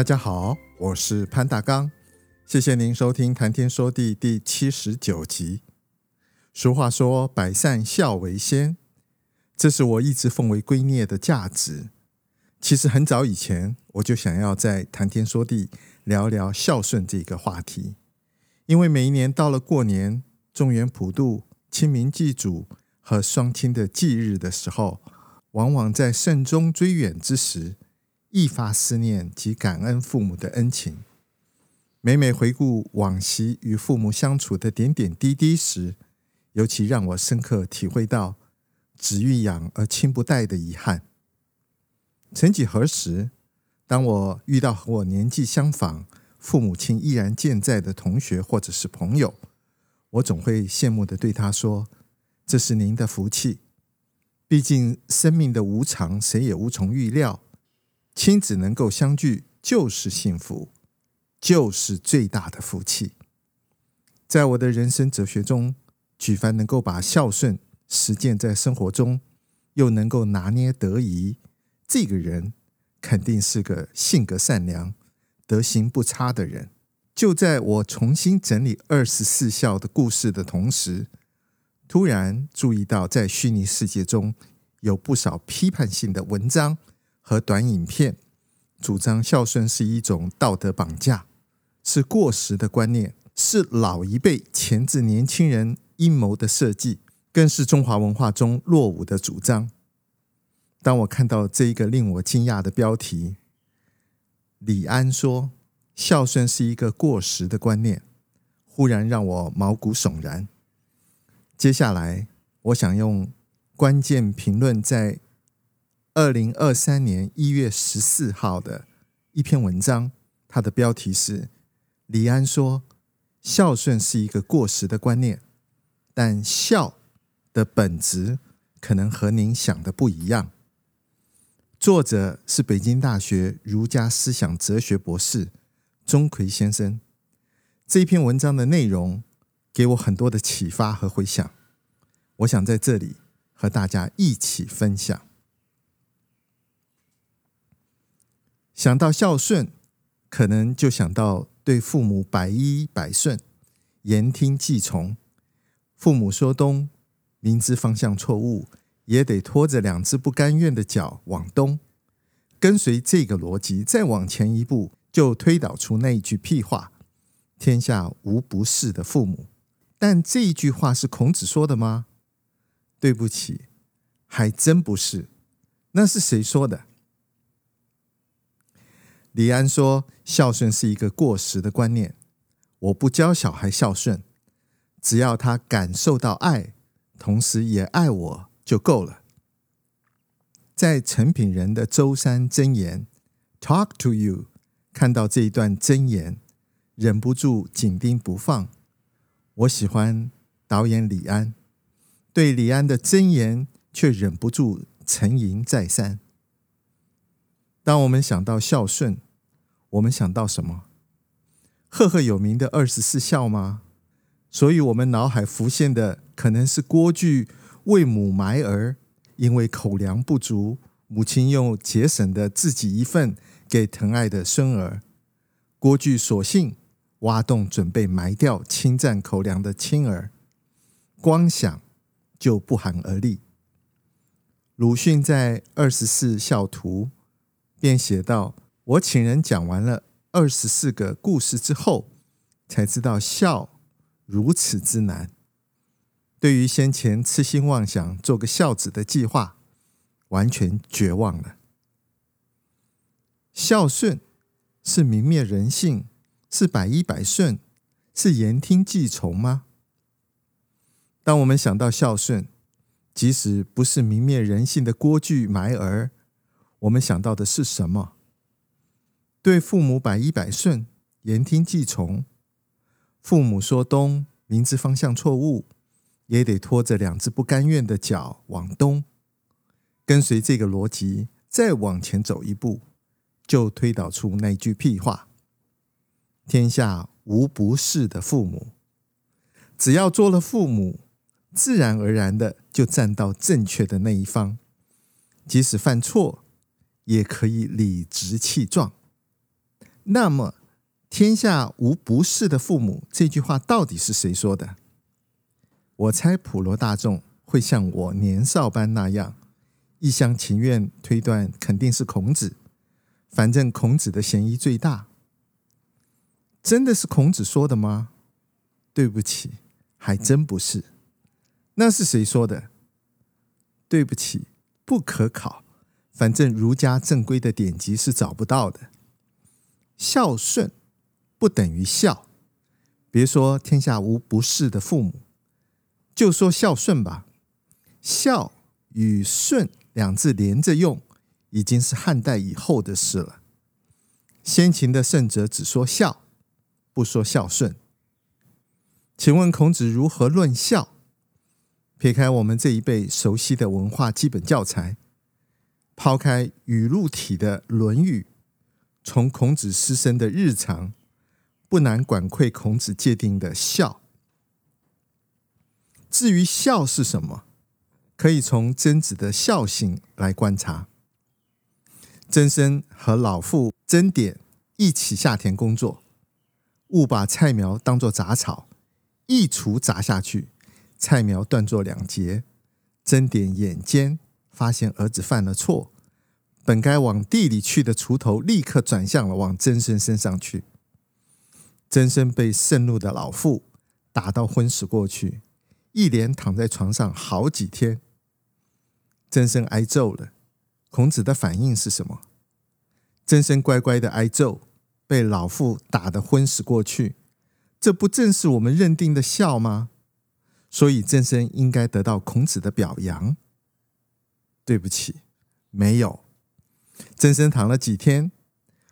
大家好，我是潘大刚，谢谢您收听《谈天说地》第七十九集。俗话说“百善孝为先”，这是我一直奉为圭臬的价值。其实很早以前，我就想要在《谈天说地》聊聊孝顺这个话题，因为每一年到了过年、中元普渡、清明祭祖和双亲的忌日的时候，往往在慎终追远之时。一发思念及感恩父母的恩情，每每回顾往昔与父母相处的点点滴滴时，尤其让我深刻体会到“子欲养而亲不待”的遗憾。曾几何时，当我遇到和我年纪相仿、父母亲依然健在的同学或者是朋友，我总会羡慕地对他说：“这是您的福气，毕竟生命的无常，谁也无从预料。”亲子能够相聚就是幸福，就是最大的福气。在我的人生哲学中，举凡能够把孝顺实践在生活中，又能够拿捏得宜，这个人肯定是个性格善良、德行不差的人。就在我重新整理二十四孝的故事的同时，突然注意到，在虚拟世界中有不少批判性的文章。和短影片主张孝顺是一种道德绑架，是过时的观念，是老一辈钳制年轻人阴谋的设计，更是中华文化中落伍的主张。当我看到这一个令我惊讶的标题，李安说孝顺是一个过时的观念，忽然让我毛骨悚然。接下来，我想用关键评论在。二零二三年一月十四号的一篇文章，它的标题是“李安说孝顺是一个过时的观念，但孝的本质可能和您想的不一样”。作者是北京大学儒家思想哲学博士钟馗先生。这篇文章的内容给我很多的启发和回响，我想在这里和大家一起分享。想到孝顺，可能就想到对父母百依百顺、言听计从。父母说东，明知方向错误，也得拖着两只不甘愿的脚往东。跟随这个逻辑，再往前一步，就推导出那一句屁话：“天下无不是的父母。”但这一句话是孔子说的吗？对不起，还真不是。那是谁说的？李安说：“孝顺是一个过时的观念。我不教小孩孝顺，只要他感受到爱，同时也爱我就够了。”在陈品仁的《舟山箴言》（Talk to You） 看到这一段箴言，忍不住紧盯不放。我喜欢导演李安，对李安的箴言却忍不住沉吟再三。当我们想到孝顺，我们想到什么？赫赫有名的二十四孝吗？所以我们脑海浮现的可能是郭巨为母埋儿，因为口粮不足，母亲又节省的自己一份给疼爱的孙儿。郭巨索性挖洞准备埋掉侵占口粮的亲儿，光想就不寒而栗。鲁迅在《二十四孝图》便写道。我请人讲完了二十四个故事之后，才知道孝如此之难。对于先前痴心妄想做个孝子的计划，完全绝望了。孝顺是泯灭人性，是百依百顺，是言听计从吗？当我们想到孝顺，即使不是泯灭人性的锅具埋儿，我们想到的是什么？对父母百依百顺，言听计从。父母说东，明知方向错误，也得拖着两只不甘愿的脚往东。跟随这个逻辑，再往前走一步，就推导出那句屁话：天下无不是的父母。只要做了父母，自然而然的就站到正确的那一方，即使犯错，也可以理直气壮。那么，“天下无不是的父母”这句话到底是谁说的？我猜普罗大众会像我年少般那样，一厢情愿推断肯定是孔子。反正孔子的嫌疑最大。真的是孔子说的吗？对不起。还真不是，那是谁说的？对不起，不可考。反正儒家正规的典籍是找不到的。孝顺不等于孝，别说天下无不是的父母，就说孝顺吧。孝与顺两字连着用，已经是汉代以后的事了。先秦的圣哲只说孝，不说孝顺。请问孔子如何论孝？撇开我们这一辈熟悉的文化基本教材，抛开语录体的《论语》，从孔子师生的日常，不难管窥孔子界定的孝。至于孝是什么，可以从曾子的孝行来观察。曾参和老父曾点一起下田工作，误把菜苗当作杂草。一锄砸下去，菜苗断作两截。曾点眼尖，发现儿子犯了错，本该往地里去的锄头立刻转向了往曾生身上去。曾生被盛怒的老父打到昏死过去，一连躺在床上好几天。曾生挨揍了，孔子的反应是什么？曾生乖乖的挨揍，被老父打得昏死过去。这不正是我们认定的孝吗？所以曾生应该得到孔子的表扬。对不起，没有。曾参躺了几天，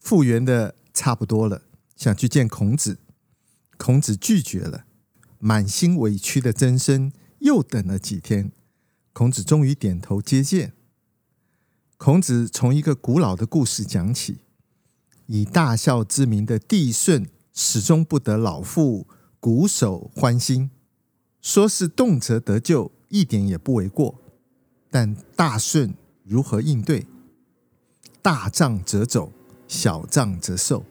复原的差不多了，想去见孔子，孔子拒绝了。满心委屈的曾参又等了几天，孔子终于点头接见。孔子从一个古老的故事讲起，以大孝之名的帝舜。始终不得老父鼓手欢心，说是动辄得咎，一点也不为过。但大顺如何应对？大仗则走，小仗则受。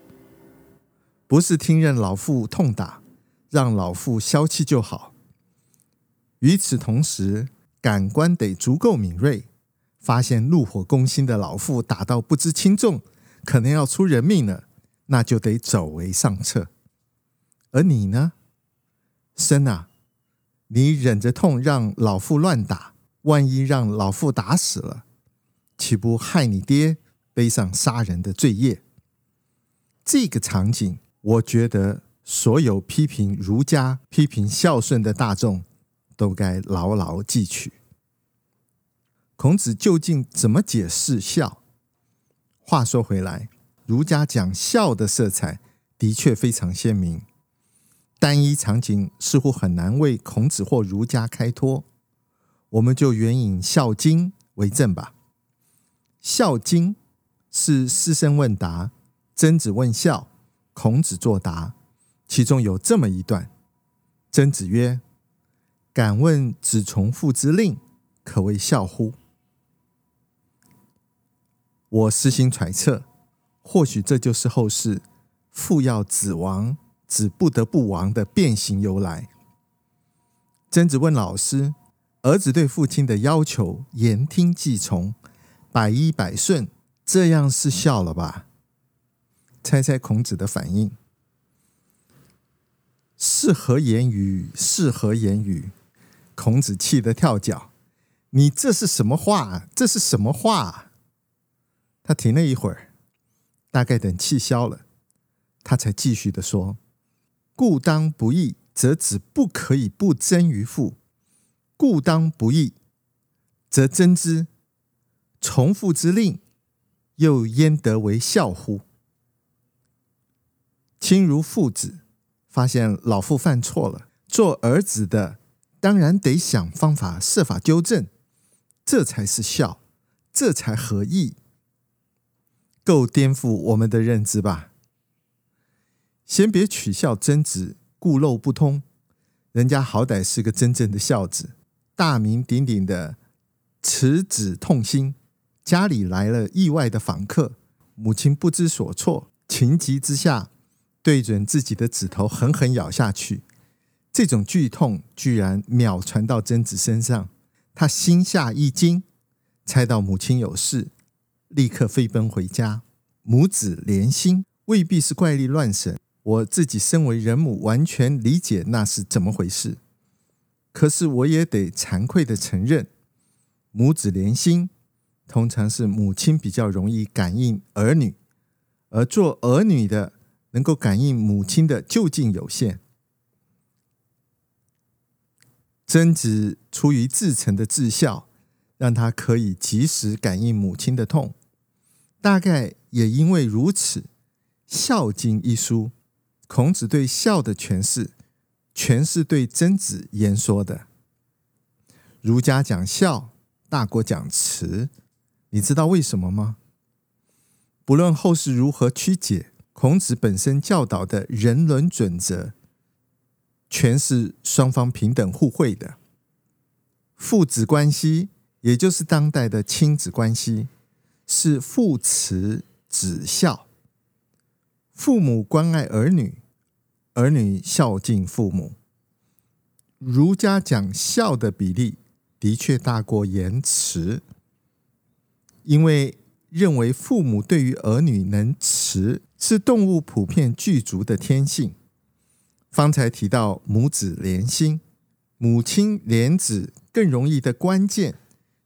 不是听任老父痛打，让老父消气就好。与此同时，感官得足够敏锐，发现怒火攻心的老父打到不知轻重，可能要出人命了。那就得走为上策，而你呢，生啊，你忍着痛让老父乱打，万一让老父打死了，岂不害你爹背上杀人的罪业？这个场景，我觉得所有批评儒家、批评孝顺的大众都该牢牢记取。孔子究竟怎么解释孝？话说回来。儒家讲孝的色彩的确非常鲜明，单一场景似乎很难为孔子或儒家开脱。我们就援引《孝经》为证吧，《孝经》是师生问答，曾子问孝，孔子作答，其中有这么一段：曾子曰：“敢问子从父之令，可谓孝乎？”我私心揣测。或许这就是后世“父要子亡，子不得不亡”的变形由来。曾子问老师：“儿子对父亲的要求言听计从，百依百顺，这样是孝了吧？”猜猜孔子的反应？是何言语？是何言语？孔子气得跳脚：“你这是什么话？这是什么话？”他停了一会儿。大概等气消了，他才继续的说：“故当不义，则子不可以不争于父；故当不义，则争之。从父之令，又焉得为孝乎？”亲如父子，发现老父犯错了，做儿子的当然得想方法设法纠正，这才是孝，这才合意。够颠覆我们的认知吧？先别取笑曾子固漏不通，人家好歹是个真正的孝子，大名鼎鼎的持子痛心。家里来了意外的访客，母亲不知所措，情急之下对准自己的指头狠狠咬下去。这种剧痛居然秒传到贞子身上，他心下一惊，猜到母亲有事。立刻飞奔回家，母子连心，未必是怪力乱神。我自己身为人母，完全理解那是怎么回事。可是我也得惭愧地承认，母子连心，通常是母亲比较容易感应儿女，而做儿女的能够感应母亲的就近有限。曾子出于至诚的至孝，让他可以及时感应母亲的痛。大概也因为如此，《孝经》一书，孔子对孝的诠释，全是对曾子言说的。儒家讲孝，大国讲慈，你知道为什么吗？不论后世如何曲解，孔子本身教导的人伦准则，全是双方平等互惠的。父子关系，也就是当代的亲子关系。是父慈子孝，父母关爱儿女，儿女孝敬父母。儒家讲孝的比例的确大过言慈，因为认为父母对于儿女能慈，是动物普遍具足的天性。方才提到母子连心，母亲连子更容易的关键。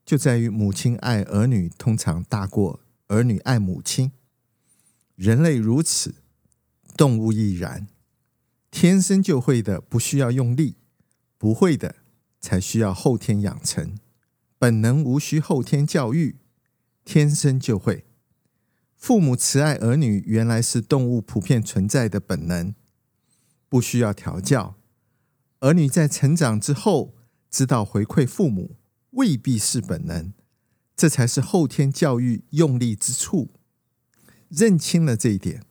就在于母亲爱儿女，通常大过儿女爱母亲。人类如此，动物亦然。天生就会的不需要用力，不会的才需要后天养成。本能无需后天教育，天生就会。父母慈爱儿女，原来是动物普遍存在的本能，不需要调教。儿女在成长之后，知道回馈父母。未必是本能，这才是后天教育用力之处。认清了这一点，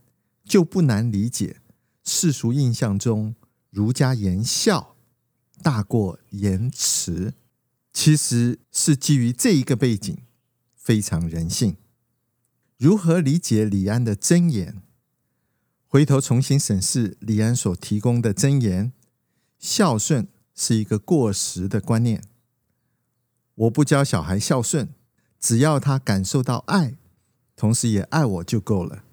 就不难理解世俗印象中儒家言孝大过言慈，其实是基于这一个背景，非常人性。如何理解李安的箴言？回头重新审视李安所提供的箴言，孝顺是一个过时的观念。我不教小孩孝顺，只要他感受到爱，同时也爱我就够了。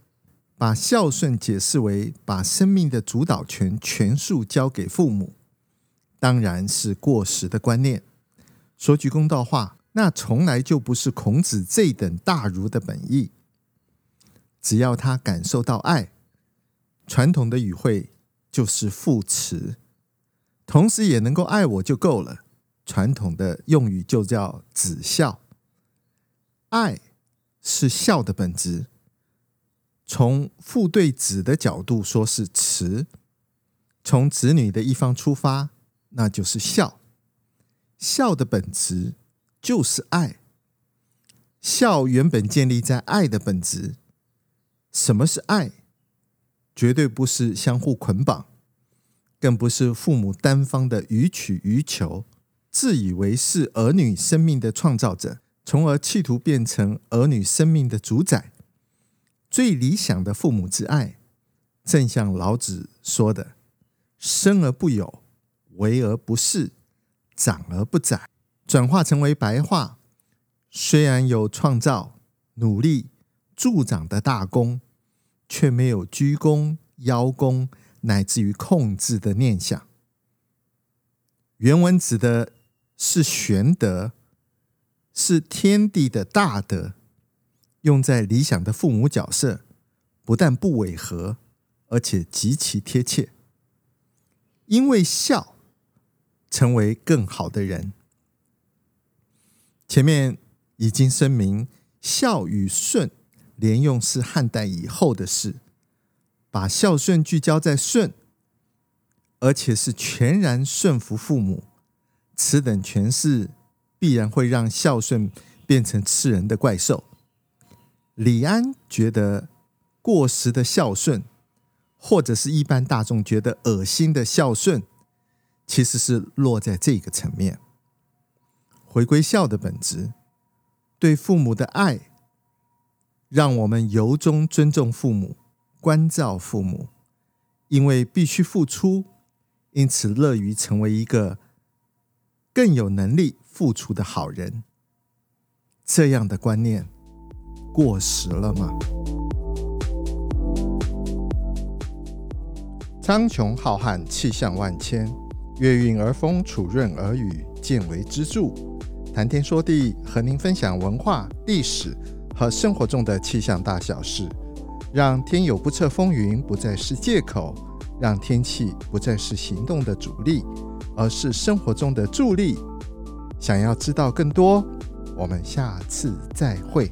把孝顺解释为把生命的主导权全数交给父母，当然是过时的观念。说句公道话，那从来就不是孔子这等大儒的本意。只要他感受到爱，传统的语汇就是父慈，同时也能够爱我就够了。传统的用语就叫子孝，爱是孝的本质。从父对子的角度说是慈，从子女的一方出发，那就是孝。孝的本质就是爱，孝原本建立在爱的本质。什么是爱？绝对不是相互捆绑，更不是父母单方的予取予求。自以为是儿女生命的创造者，从而企图变成儿女生命的主宰。最理想的父母之爱，正像老子说的：“生而不有，为而不恃，长而不宰。”转化成为白话，虽然有创造、努力、助长的大功，却没有居功、邀功，乃至于控制的念想。原文指的。是玄德，是天地的大德，用在理想的父母角色，不但不违和，而且极其贴切。因为孝，成为更好的人。前面已经声明，孝与顺连用是汉代以后的事，把孝顺聚焦在顺，而且是全然顺服父母，此等诠释必然会让孝顺变成吃人的怪兽。李安觉得过时的孝顺，或者是一般大众觉得恶心的孝顺，其实是落在这个层面。回归孝的本质，对父母的爱，让我们由衷尊重父母，关照父母，因为必须付出，因此乐于成为一个更有能力付出的好人。这样的观念过时了吗？苍穹浩瀚，气象万千，月晕而风，础润而雨，见微知著。谈天说地，和您分享文化、历史和生活中的气象大小事，让天有不测风云不再是借口，让天气不再是行动的阻力，而是生活中的助力。想要知道更多，我们下次再会。